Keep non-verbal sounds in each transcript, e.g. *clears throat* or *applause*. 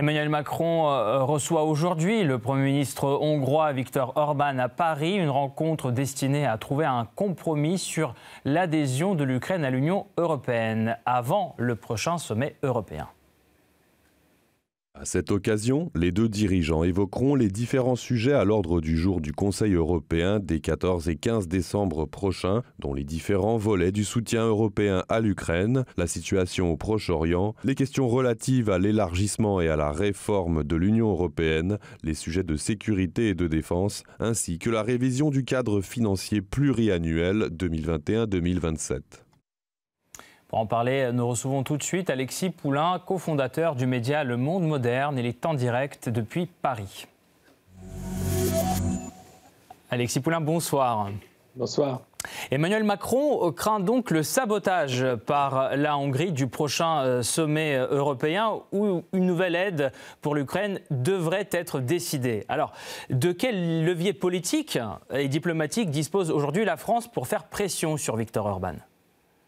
Emmanuel Macron euh, reçoit aujourd'hui le Premier ministre hongrois Viktor Orban à Paris, une rencontre destinée à trouver un compromis sur l'adhésion de l'Ukraine à l'Union européenne avant le prochain sommet européen. À cette occasion, les deux dirigeants évoqueront les différents sujets à l'ordre du jour du Conseil européen des 14 et 15 décembre prochains, dont les différents volets du soutien européen à l'Ukraine, la situation au Proche-Orient, les questions relatives à l'élargissement et à la réforme de l'Union européenne, les sujets de sécurité et de défense, ainsi que la révision du cadre financier pluriannuel 2021-2027. Pour en parler, nous recevons tout de suite Alexis Poulain, cofondateur du média Le Monde Moderne. Il est en direct depuis Paris. Alexis Poulain, bonsoir. Bonsoir. Emmanuel Macron craint donc le sabotage par la Hongrie du prochain euh, sommet européen où une nouvelle aide pour l'Ukraine devrait être décidée. Alors, de quel levier politique et diplomatique dispose aujourd'hui la France pour faire pression sur Viktor Orban?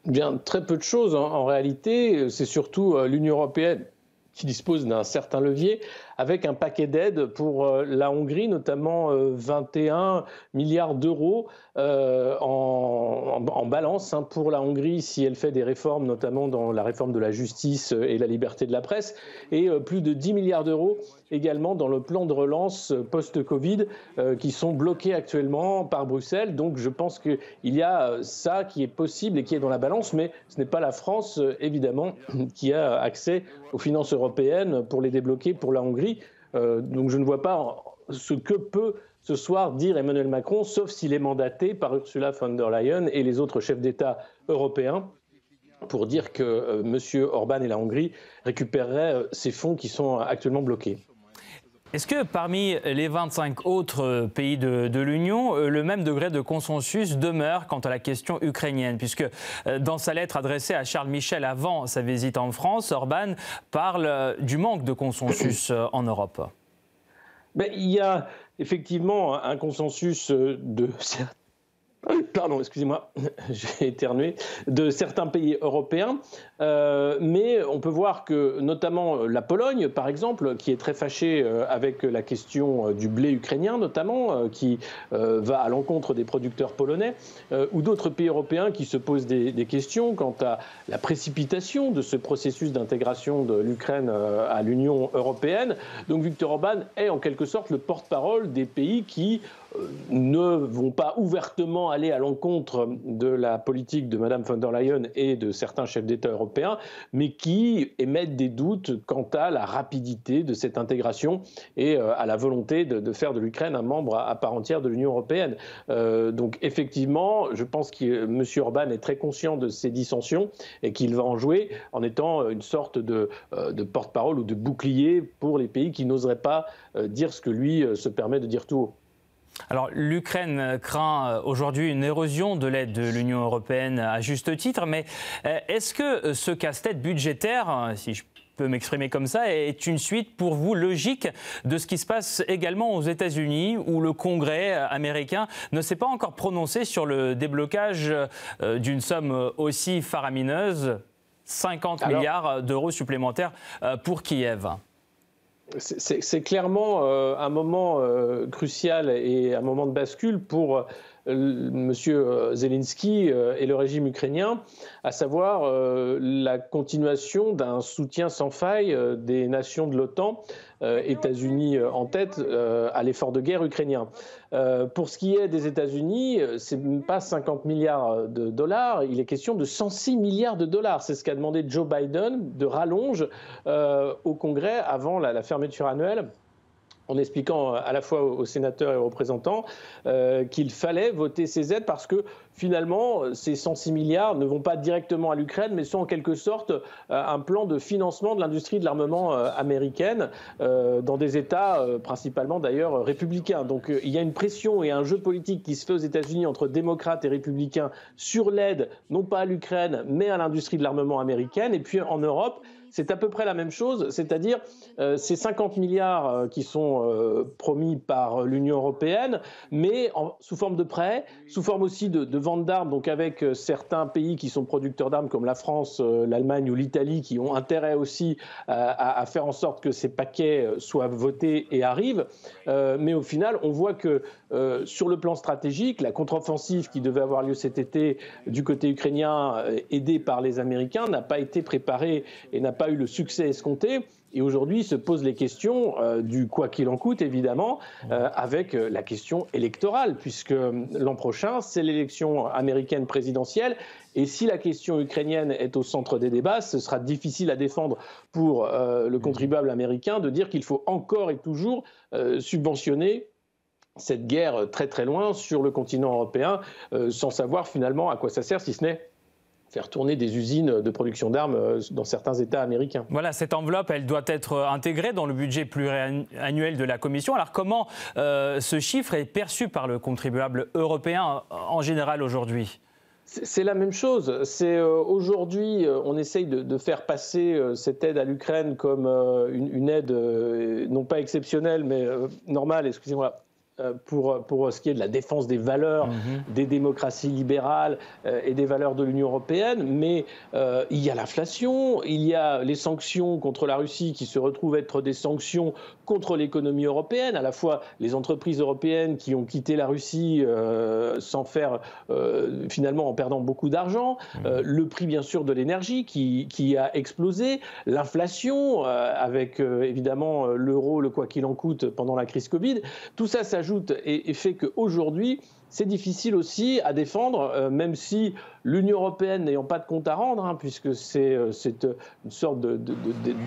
Bien, très peu de choses. En, réalité, c'est surtout euh, l'Union européenne qui dispose d'un certain levier avec un paquet d'aides pour euh, la Hongrie, notamment 21 euh, milliards d'euros euh, en, balance hein, pour la Hongrie si elle fait des réformes, notamment dans la réforme de la justice et la liberté de la presse, et plus de 10 milliards d'euros également dans le plan de relance post-Covid qui sont bloqués actuellement par Bruxelles. Donc je pense qu'il y a ça qui est possible et qui est dans la balance, mais ce n'est pas la France, évidemment, *clears throat* qui a accès aux finances européennes pour les débloquer pour la Hongrie. Euh, donc je ne vois pas ce que peut ce soir dire Emmanuel Macron, sauf s'il est mandaté par Ursula von der Leyen et les autres chefs d'État européens pour dire que euh, M. Orban et la Hongrie récupéreraient euh, ces fonds qui sont actuellement bloqués. Est-ce que parmi les 25 autres pays de, l'Union, le même degré de consensus demeure quant à la question ukrainienne? Puisque dans sa lettre adressée à Charles Michel avant sa visite en France, Orban parle du manque de consensus en Europe. Ben, il y a effectivement un consensus de *laughs* *coughs* pardon, excusez-moi, *coughs* j'ai éternué, de certains pays européens. Euh, mais on peut voir que notamment la Pologne, par exemple, qui est très fâchée euh, avec la question euh, du blé ukrainien, notamment, qui va à l'encontre des producteurs polonais, ou d'autres pays européens qui se posent des, des, questions quant à la précipitation de ce processus d'intégration de l'Ukraine à l'Union européenne. Donc Viktor Orban est en quelque sorte le porte-parole des pays qui ne vont pas ouvertement aller à l'encontre de la politique de Mme von der Leyen et de certains chefs d'État européens, mais qui émettent des doutes quant à la rapidité de cette intégration et euh, à la volonté de, faire de l'Ukraine un membre à, part entière de l'Union européenne. Euh, donc effectivement, je pense que M. Orban est très conscient de ces dissensions et qu'il va en jouer en étant une sorte de, euh, de porte-parole ou de bouclier pour les pays qui n'oseraient pas dire ce que lui se permet de dire tout haut. Alors l'Ukraine craint euh, aujourd'hui une érosion de l'aide de l'Union européenne à juste titre, mais euh, est-ce que euh, ce casse-tête budgétaire, si je peux m'exprimer comme ça, est une suite pour vous logique de ce qui se passe également aux États-Unis, où le Congrès américain ne s'est pas encore prononcé sur le déblocage d'une somme aussi faramineuse, 50 milliards d'euros supplémentaires pour Kiev? C'est clairement euh, un moment euh, crucial et un moment de bascule pour M. Zelensky et le régime ukrainien, à savoir la continuation d'un soutien sans faille des nations de l'OTAN euh, États-Unis euh, en tête euh, à l'effort de guerre ukrainien. pour ce qui est des États-Unis, c'est pas 50 milliards de dollars, il est question de 106 milliards de dollars. C'est ce qu'a demandé Joe Biden de rallonge au Congrès avant la fermeture annuelle en expliquant à la fois aux sénateurs et aux représentants euh, qu'il fallait voter ces aides parce que finalement, ces 106 milliards ne vont pas directement à l'Ukraine, mais sont en quelque sorte euh, un plan de financement de l'industrie de l'armement euh, américaine dans des États principalement d'ailleurs républicains. Donc il y a une pression et un jeu politique qui se fait aux États-Unis entre démocrates et républicains sur l'aide, non pas à l'Ukraine, mais à l'industrie de l'armement américaine. Et puis en Europe, c'est à peu près la même chose, c'est-à-dire euh, ces 50 milliards euh, qui sont euh, promis par l'Union européenne, mais sous forme de prêts, sous forme aussi de, vente d'armes, donc avec certains pays qui sont producteurs d'armes comme la France, l'Allemagne ou l'Italie, qui ont intérêt aussi à, faire en sorte que ces paquets soient votés et arrivent. mais au final, on voit que sur le plan stratégique, la contre-offensive qui devait avoir lieu cet été du côté ukrainien, aidée par les Américains, n'a pas été préparée et n'a pas eu le succès escompté. Et aujourd'hui se posent les questions euh, du quoi qu'il en coûte, évidemment, euh, avec euh, la question électorale, puisque l'an prochain, c'est l'élection américaine présidentielle. Et si la question ukrainienne est au centre des débats, ce sera difficile à défendre pour le contribuable américain de dire qu'il faut encore et toujours subventionner cette guerre très très loin sur le continent européen, sans savoir finalement à quoi ça sert, si ce n'est faire tourner des usines de production d'armes euh, dans certains États américains. Voilà, cette enveloppe, elle doit être intégrée dans le budget pluriannuel de la Commission. Alors comment euh, ce chiffre est perçu par le contribuable européen en général aujourd'hui? C'est la même chose. C'est euh, aujourd'hui, on essaye de, faire passer cette aide à l'Ukraine comme une, aide non pas exceptionnelle, mais normale. Excusez-moi euh, pour, pour ce qui est de la défense des valeurs mhm. des démocraties libérales euh, et des valeurs de l'Union européenne, mais euh, il y a l'inflation, il y a les sanctions contre la Russie qui se retrouvent être des sanctions contre l'économie européenne, à la fois les entreprises européennes qui ont quitté la Russie sans faire finalement en perdant beaucoup d'argent, mhm. le prix bien sûr de l'énergie qui, qui, a explosé, l'inflation avec évidemment l'euro, le quoi qu'il en coûte pendant la crise Covid, tout ça s'ajoute et, fait qu'aujourd'hui, c'est difficile aussi à défendre, euh, même si l'Union européenne n'ayant pas de compte à rendre, hein, puisque c'est euh, euh, une sorte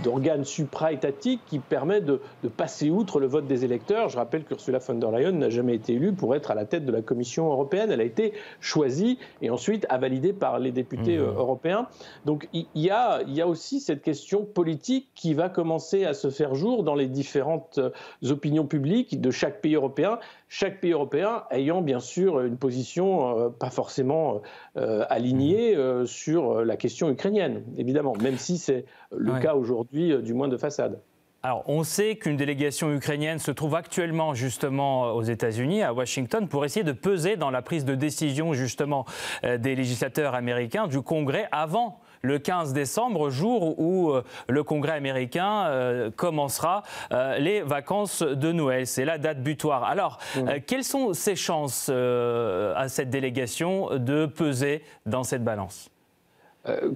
d'organe supra-étatique qui permet de, passer outre le vote des électeurs. Je rappelle qu'Ursula von der Leyen n'a jamais été élue pour être à la tête de la Commission européenne. Elle a été choisie et ensuite validée par les députés mmh. européens. Donc il y, a, il y a aussi cette question politique qui va commencer à se faire jour dans les différentes opinions publiques de chaque pays européen, chaque pays européen ayant bien sûr une position euh, pas forcément euh, alignée euh, sur la question ukrainienne, évidemment, même si c'est le cas aujourd'hui, du moins de façade. Alors, on sait qu'une délégation ukrainienne se trouve actuellement justement aux États-Unis, à Washington, pour essayer de peser dans la prise de décision justement des législateurs américains du Congrès avant le 15 décembre, jour où euh, le Congrès américain euh, commencera euh, les vacances de Noël. C'est la date butoir. Alors, quelles sont ses chances à cette délégation de peser dans cette balance?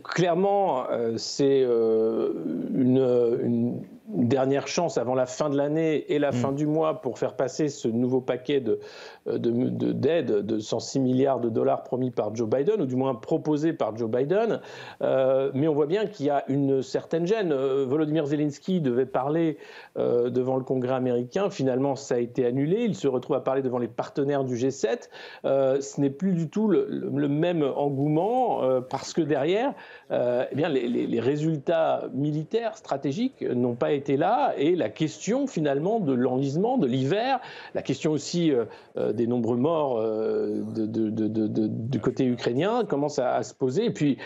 Clairement, c'est une dernière chance avant la fin de l'année et la mm. fin du mois pour faire passer ce nouveau paquet de, d'aide de, 106 milliards de dollars promis par Joe Biden, ou du moins proposé par Joe Biden. Euh, mais on voit bien qu'il y a une certaine gêne. Euh, Volodymyr Zelensky devait parler euh, devant le Congrès américain. Finalement, ça a été annulé. Il se retrouve à parler devant les partenaires du G7. ce n'est plus du tout le, même engouement parce que derrière, eh bien, les, les résultats militaires, stratégiques n'ont pas été là et la question finalement de l'enlisement, de l'hiver, la question aussi euh, euh, des nombreux morts euh, du côté ukrainien commence à, à se poser. Et puis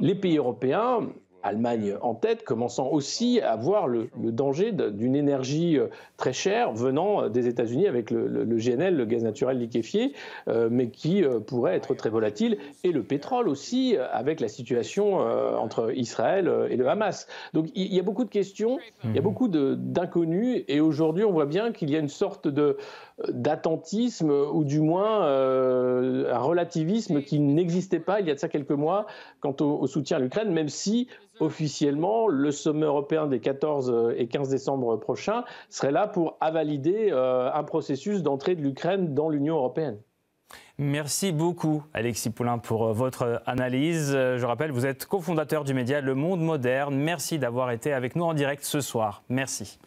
les pays européens, Allemagne en tête, commençant aussi à voir le, danger d'une énergie euh, très chère venant euh, des États-Unis avec le, GNL, le gaz naturel liquéfié, euh, mais qui pourrait être très volatile, et le pétrole aussi, avec la situation entre Israël et le Hamas. Donc il y a beaucoup de questions, il y a mhm. beaucoup d'inconnus, et aujourd'hui on voit bien qu'il y a une sorte de d'attentisme ou du moins un relativisme qui n'existait pas il y a de ça quelques mois quant au soutien à l'Ukraine, même si officiellement, le sommet européen des 14 et 15 décembre prochains serait là pour avalider euh, un processus d'entrée de l'Ukraine dans l'Union européenne. Merci beaucoup, Alexis Poulain, pour euh, votre analyse. Euh, je rappelle, vous êtes cofondateur du média Le Monde Moderne. Merci d'avoir été avec nous en direct ce soir. Merci.